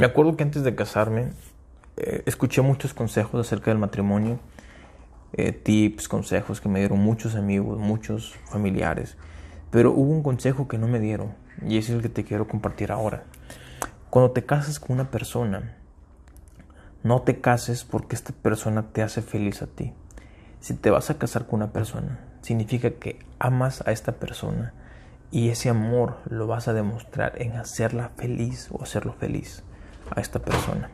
Me acuerdo que antes de casarme eh, escuché muchos consejos acerca del matrimonio, eh, tips, consejos que me dieron muchos amigos, muchos familiares, pero hubo un consejo que no me dieron y ese es el que te quiero compartir ahora. Cuando te casas con una persona, no te cases porque esta persona te hace feliz a ti. Si te vas a casar con una persona, significa que amas a esta persona y ese amor lo vas a demostrar en hacerla feliz o hacerlo feliz a esta persona.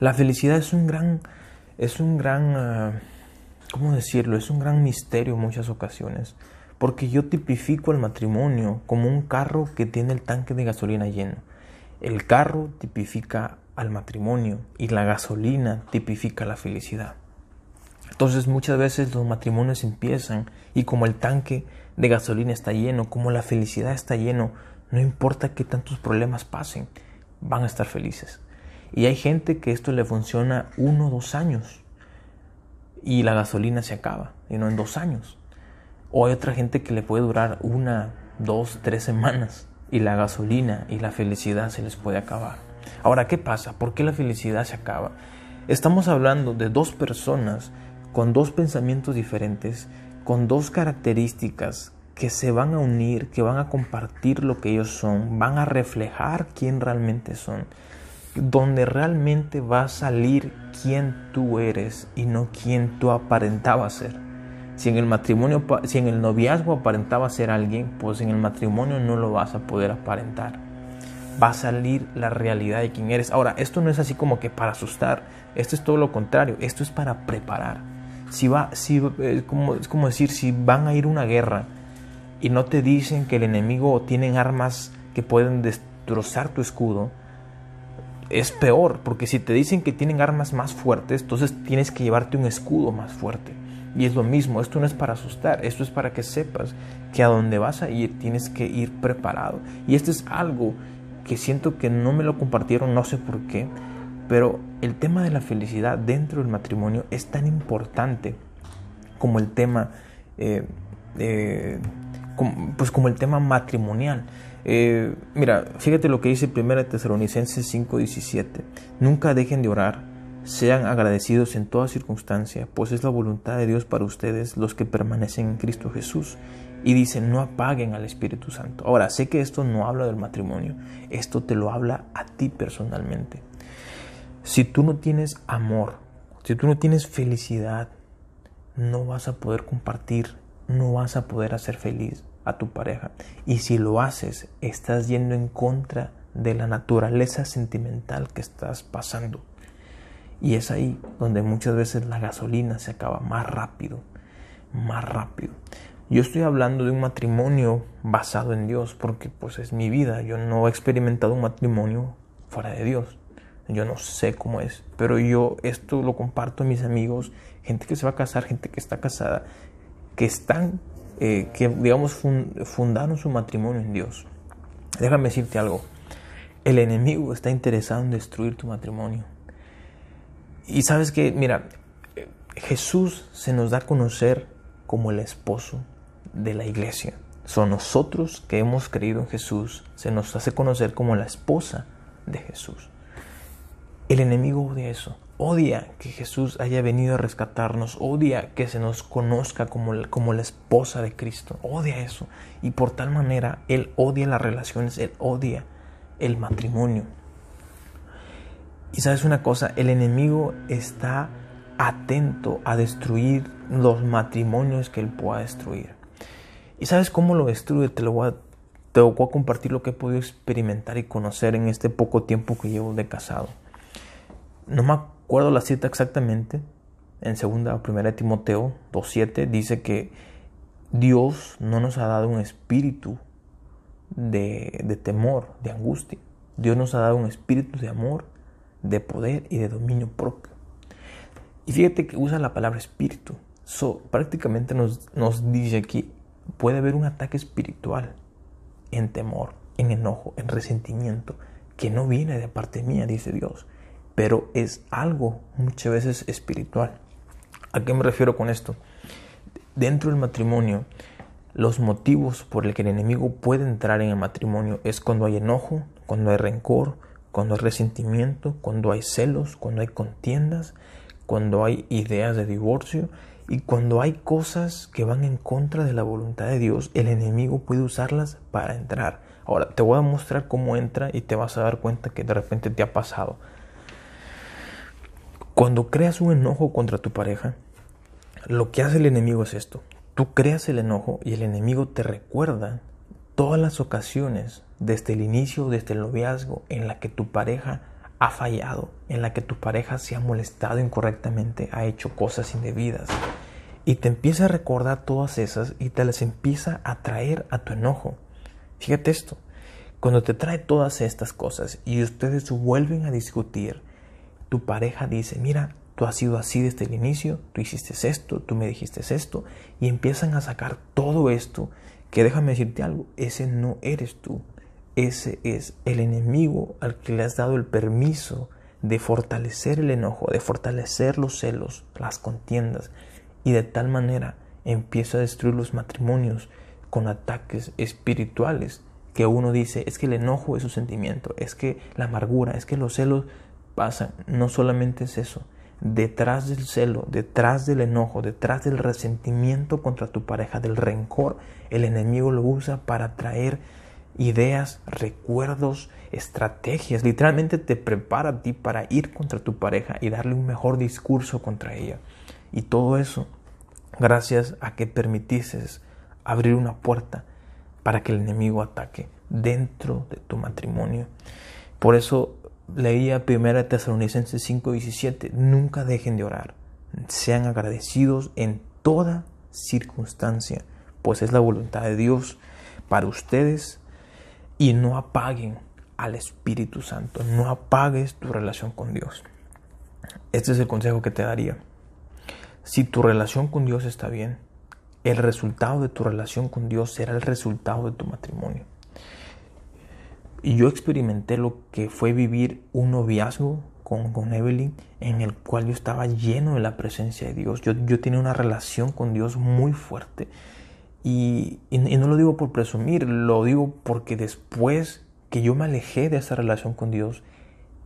La felicidad es un gran, es un gran, ah, ¿cómo decirlo? Es un gran misterio en muchas ocasiones, porque yo tipifico el matrimonio como un carro que tiene el tanque de gasolina lleno. El carro tipifica al matrimonio y la gasolina tipifica la felicidad. Entonces muchas veces los matrimonios empiezan y como el tanque de gasolina está lleno, como la felicidad está lleno, no importa que tantos problemas pasen, van a estar felices. Y hay gente que esto le funciona uno o dos años y la gasolina se acaba, y no en dos años. O hay otra gente que le puede durar una, dos, tres semanas y la gasolina y la felicidad se les puede acabar. Ahora, ¿qué pasa? ¿Por qué la felicidad se acaba? Estamos hablando de dos personas con dos pensamientos diferentes, con dos características que se van a unir, que van a compartir lo que ellos son, van a reflejar quién realmente son, donde realmente va a salir quién tú eres y no quién tú aparentabas ser. Si en el matrimonio, si en el noviazgo aparentaba ser alguien, pues en el matrimonio no lo vas a poder aparentar. Va a salir la realidad de quién eres. Ahora, esto no es así como que para asustar, esto es todo lo contrario, esto es para preparar. Si va, si, es como decir, si van a ir a una guerra, y no te dicen que el enemigo tiene armas que pueden destrozar tu escudo, es peor, porque si te dicen que tienen armas más fuertes, entonces tienes que llevarte un escudo más fuerte. Y es lo mismo, esto no es para asustar, esto es para que sepas que a donde vas a ir tienes que ir preparado. Y esto es algo que siento que no me lo compartieron, no sé por qué, pero el tema de la felicidad dentro del matrimonio es tan importante como el tema eh, pues como el tema matrimonial. Eh, mira, fíjate lo que dice 1 Tesalonicenses 5:17. Nunca dejen de orar, sean agradecidos en toda circunstancia, pues es la voluntad de Dios para ustedes los que permanecen en Cristo Jesús. Y dice, no apaguen al Espíritu Santo. Ahora, sé que esto no habla del matrimonio, esto te lo habla a ti personalmente. Si tú no tienes amor, si tú no tienes felicidad, no vas a poder compartir no vas a poder hacer feliz a tu pareja. Y si lo haces, estás yendo en contra de la naturaleza sentimental que estás pasando. Y es ahí donde muchas veces la gasolina se acaba más rápido, más rápido. Yo estoy hablando de un matrimonio basado en Dios porque pues es mi vida. Yo no he experimentado un matrimonio fuera de Dios. Yo no sé cómo es, pero yo esto lo comparto a mis amigos, gente que se va a casar, gente que está casada, que están, eh, que digamos, fundaron su matrimonio en Dios. Déjame decirte algo. El enemigo está interesado en destruir tu matrimonio. Y sabes que, mira, Jesús se nos da a conocer como el esposo de la iglesia. Son nosotros que hemos creído en Jesús, se nos hace conocer como la esposa de Jesús. El enemigo odia eso odia que Jesús haya venido a rescatarnos, odia que se nos conozca como, como la esposa de Cristo, odia eso. Y por tal manera, Él odia las relaciones, Él odia el matrimonio. Y sabes una cosa, el enemigo está atento a destruir los matrimonios que Él pueda destruir. ¿Y sabes cómo lo destruye? Te lo voy a, te voy a compartir lo que he podido experimentar y conocer en este poco tiempo que llevo de casado. No me acuerdo la cita exactamente, en segunda o primera de Timoteo 2.7 dice que Dios no nos ha dado un espíritu de, temor, de angustia. Dios nos ha dado un espíritu de amor, de poder y de dominio propio. Y fíjate que usa la palabra espíritu. So, prácticamente nos, nos dice aquí, puede haber un ataque espiritual en temor, en enojo, en resentimiento, que no viene de parte mía, dice Dios, pero es algo muchas veces espiritual. ¿A qué me refiero con esto? dentro del matrimonio, los motivos por el que el enemigo puede entrar en el matrimonio es cuando hay enojo, cuando hay rencor, cuando hay resentimiento, cuando hay celos, cuando hay contiendas, cuando hay ideas de divorcio y cuando hay cosas que van en contra de la voluntad de Dios, el enemigo puede usarlas para entrar. Ahora, te voy a mostrar cómo entra y te vas a dar cuenta que de repente te ha pasado. Cuando creas un enojo contra tu pareja, lo que hace el enemigo es esto. Tú creas el enojo y el enemigo te recuerda todas las ocasiones desde el inicio, desde el noviazgo, en la que tu pareja ha fallado, en la que tu pareja se ha molestado incorrectamente, ha hecho cosas indebidas. Y te empieza a recordar todas esas y te las empieza a traer a tu enojo. Fíjate esto, cuando te trae todas estas cosas y ustedes vuelven a discutir, tu pareja dice, mira, tú has sido así desde el inicio, tú hiciste esto, tú me dijiste esto, y empiezan a sacar todo esto, que déjame decirte algo, ese no eres tú, ese es el enemigo al que le has dado el permiso de fortalecer el enojo, de fortalecer los celos, las contiendas, y de tal manera empieza a destruir los matrimonios con ataques espirituales que uno dice, es que el enojo es un sentimiento, es que la amargura, es que los celos pasan. No solamente es eso, detrás del celo, detrás del enojo, detrás del resentimiento contra tu pareja, del rencor, el enemigo lo usa para traer ideas, recuerdos, estrategias. Literalmente te prepara a ti para ir contra tu pareja y darle un mejor discurso contra ella. Y todo eso gracias a que permitiste abrir una puerta para que el enemigo ataque dentro de tu matrimonio. Por eso leía 1 Tesalonicenses 5:17, nunca dejen de orar, sean agradecidos en toda circunstancia, pues es la voluntad de Dios para ustedes y no apaguen al Espíritu Santo, no apagues tu relación con Dios. Este es el consejo que te daría. Si tu relación con Dios está bien, el resultado de tu relación con Dios será el resultado de tu matrimonio. Y yo experimenté lo que fue vivir un noviazgo con, con Evelyn en el cual yo estaba lleno de la presencia de Dios. Yo, yo tenía una relación con Dios muy fuerte. Y, y, no lo digo por presumir, lo digo porque después que yo me alejé de esa relación con Dios,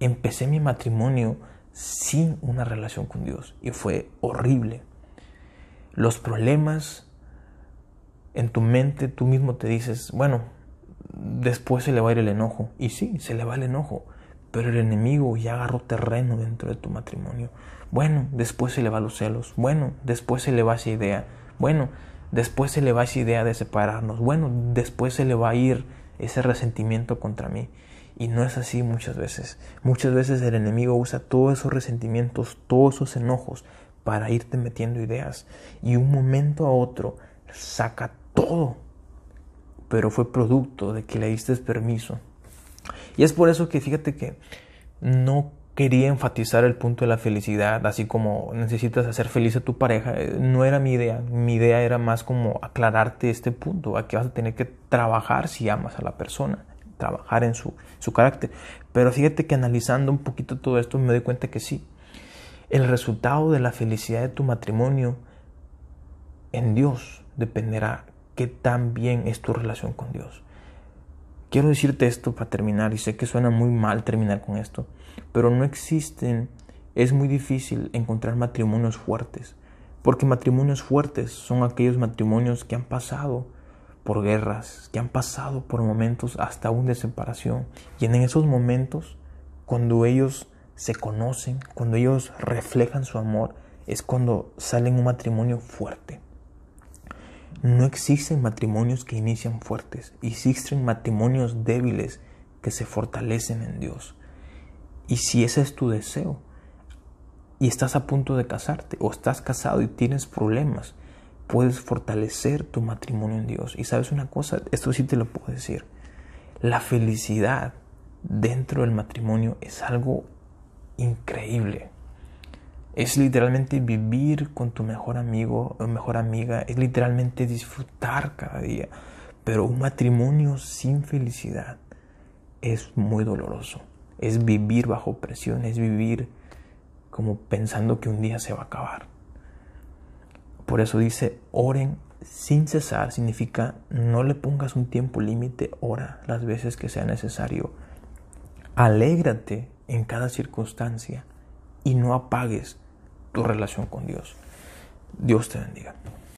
empecé mi matrimonio sin una relación con Dios. Y fue horrible. Los problemas en tu mente, tú mismo te dices, bueno, después se le va a ir el enojo. Y sí, se le va el enojo. Pero el enemigo ya agarró terreno dentro de tu matrimonio. Bueno, después se le va los celos. Bueno, después se le va esa idea. Bueno, después se le va esa idea de separarnos. Bueno, después se le va a ir ese resentimiento contra mí. Y no es así muchas veces. Muchas veces el enemigo usa todos esos resentimientos, todos esos enojos para irte metiendo ideas. Y un momento a otro saca todo pero fue producto de que le diste permiso. Y es por eso que fíjate que no quería enfatizar el punto de la felicidad, así como necesitas hacer feliz a tu pareja, eh, no era mi idea, mi idea era más como aclararte este punto, a que vas a tener que trabajar si amas a la persona, trabajar en su, su carácter. Pero fíjate que analizando un poquito todo esto me doy cuenta que sí, el resultado de la felicidad de tu matrimonio en Dios dependerá qué tan bien es tu relación con Dios. Quiero decirte esto para terminar, y sé que suena muy mal terminar con esto, pero no existen, es muy difícil encontrar matrimonios fuertes, porque matrimonios fuertes son aquellos matrimonios que han pasado por guerras, que han pasado por momentos hasta aún de separación, y en esos momentos, cuando ellos se conocen, cuando ellos reflejan su amor, es cuando salen un matrimonio fuerte. No existen matrimonios que inician fuertes, existen matrimonios débiles que se fortalecen en Dios. Y si ese es tu deseo y estás a punto de casarte o estás casado y tienes problemas, puedes fortalecer tu matrimonio en Dios. Y sabes una cosa, esto sí te lo puedo decir, la felicidad dentro del matrimonio es algo increíble. Es literalmente vivir con tu mejor amigo o mejor amiga. Es literalmente disfrutar cada día. Pero un matrimonio sin felicidad es muy doloroso. Es vivir bajo presión. Es vivir como pensando que un día se va a acabar. Por eso dice, oren sin cesar. Significa, no le pongas un tiempo límite, ora las veces que sea necesario. Alégrate en cada circunstancia y no apagues tu relación con Dios. Dios te bendiga.